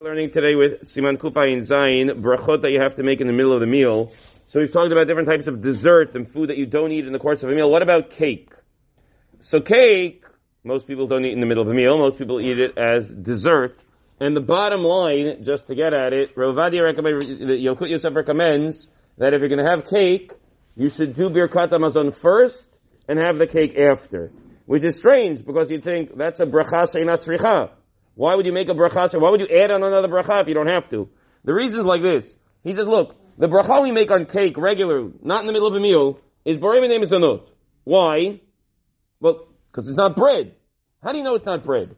Learning today with Siman Kufay and Zayin, brachot that you have to make in the middle of the meal. So we've talked about different types of dessert and food that you don't eat in the course of a meal. What about cake? So cake, most people don't eat in the middle of a meal. Most people eat it as dessert. And the bottom line, just to get at it, Rav Ovadia recommends, Yosef recommends that if you're going to have cake, you should do Birkat Hamazon first and have the cake after. Which is strange because you think that's a bracha not tzricha. Why would you make a bracha? Why would you add on another bracha if you don't have to? The reason is like this. He says, look, the bracha we make on cake regularly, not in the middle of a meal, is Borei Minei Mezonot. Why? Well, because it's not bread. How do you know it's not bread?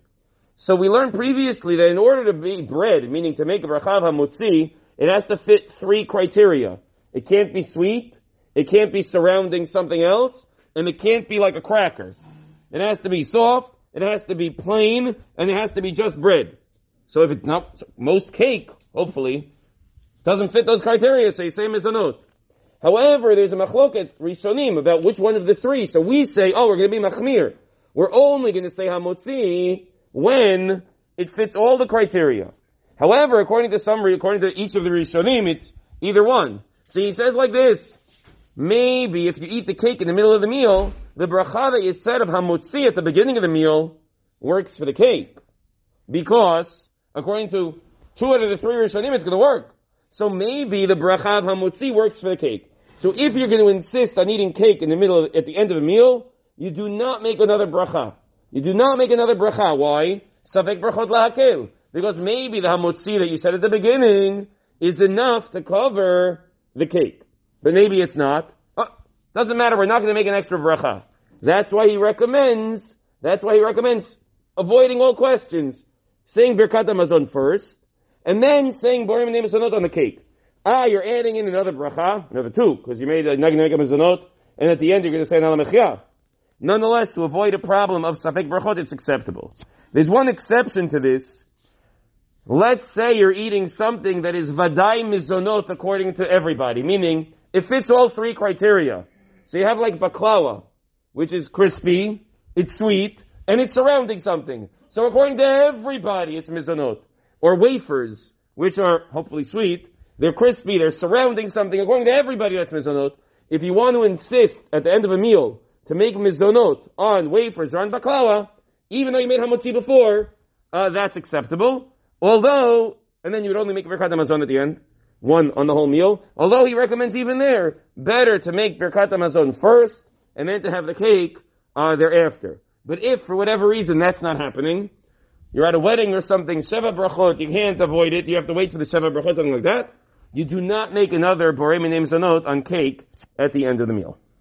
So we learned previously that in order to be bread, meaning to make a bracha hamotzi, it has to fit three criteria. It can't be sweet, it can't be surrounding something else, and it can't be like a cracker. It has to be soft, it has to be plain, and it has to be just bread. So if it's not, most cake, hopefully, doesn't fit those criteria, so you say mezonot. However, there's a machloket rishonim about which one of the three. So we say, oh, we're going to be machmir. We're only going to say hamotzi when it fits all the criteria. However, according to summary, according to each of the rishonim, it's either one. So he says like this, maybe if you eat the cake in the middle of the meal, the bracha that you said of hamotzi at the beginning of the meal works for the cake. Because, according to two out of the three Rishonim, it's going to work. So maybe the bracha of hamotzi works for the cake. So if you're going to insist on eating cake in the middle, of, at the end of a meal, you do not make another bracha. You do not make another bracha. Why? Safek brachot lahakel. Because maybe the hamotzi that you said at the beginning is enough to cover the cake. But maybe it's not. Uh, doesn't matter, we're not going to make an extra bracha. That's why he recommends, that's why he recommends avoiding all questions. Saying Birkat Hamazon first, and then saying Borei Minei on the cake. Ah, you're adding in another bracha, another two, because you made a Nag Nag Mazonot, and at the end you're going to say an Al Hamichya. Nonetheless, to avoid a problem of Safek Brachot, it's acceptable. There's one exception to this. Let's say you're eating something that is Vadai Mizonot according to everybody, meaning it fits all three criteria. So you have like baklava, which is crispy, it's sweet, and it's surrounding something. So according to everybody, it's mezonot. Or wafers, which are hopefully sweet, they're crispy, they're surrounding something. According to everybody, that's mezonot. If you want to insist at the end of a meal to make mezonot on wafers or on baklava, even though you made hamotzi before, uh, that's acceptable. Although, and then you would only make birkat hamazon at the end one on the whole meal. Although he recommends even there, better to make Birkat Hamazon first, and then to have the cake uh, thereafter. But if, for whatever reason, that's not happening, you're at a wedding or something, Sheva Brachot, you can't avoid it, you have to wait for the Sheva Brachot, something like that, you do not make another Borei Minei Mezonot on cake at the end of the meal.